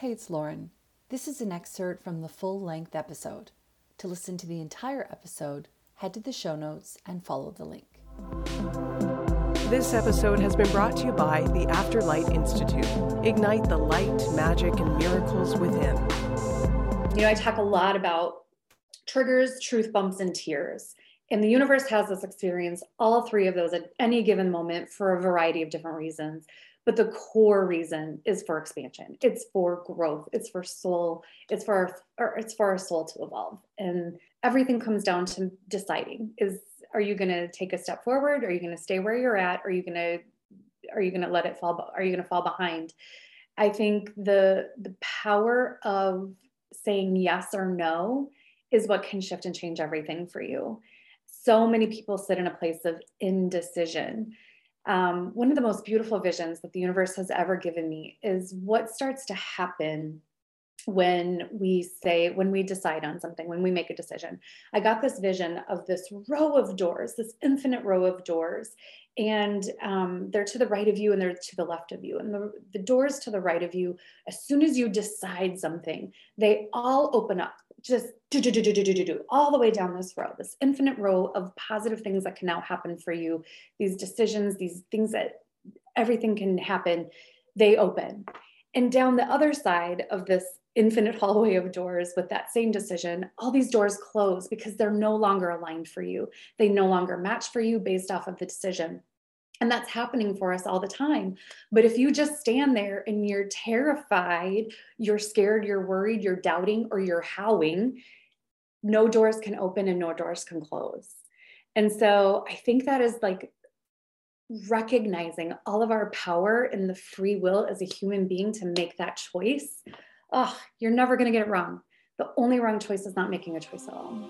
Hey, it's Lauren. This is an excerpt from the full length episode. To listen to the entire episode, head to the show notes and follow the link. This episode has been brought to you by the Afterlight Institute. Ignite the light, magic, and miracles within. You know, I talk a lot about triggers, truth bumps, and tears. And the universe has us experience all three of those at any given moment for a variety of different reasons. But the core reason is for expansion. It's for growth. It's for soul. It's for our, it's for our soul to evolve. And everything comes down to deciding: is are you going to take a step forward? Are you going to stay where you're at? Are you going to are you going to let it fall? Are you going to fall behind? I think the the power of saying yes or no is what can shift and change everything for you so many people sit in a place of indecision. Um, one of the most beautiful visions that the universe has ever given me is what starts to happen when we say when we decide on something when we make a decision i got this vision of this row of doors this infinite row of doors and um, they're to the right of you and they're to the left of you and the, the doors to the right of you as soon as you decide something they all open up just do, do, do, do, do, do, do, all the way down this row, this infinite row of positive things that can now happen for you, these decisions, these things that everything can happen, they open. And down the other side of this infinite hallway of doors with that same decision, all these doors close because they're no longer aligned for you. They no longer match for you based off of the decision. And that's happening for us all the time. But if you just stand there and you're terrified, you're scared, you're worried, you're doubting, or you're howling, no doors can open and no doors can close. And so I think that is like recognizing all of our power and the free will as a human being to make that choice. Oh, you're never going to get it wrong. The only wrong choice is not making a choice at all.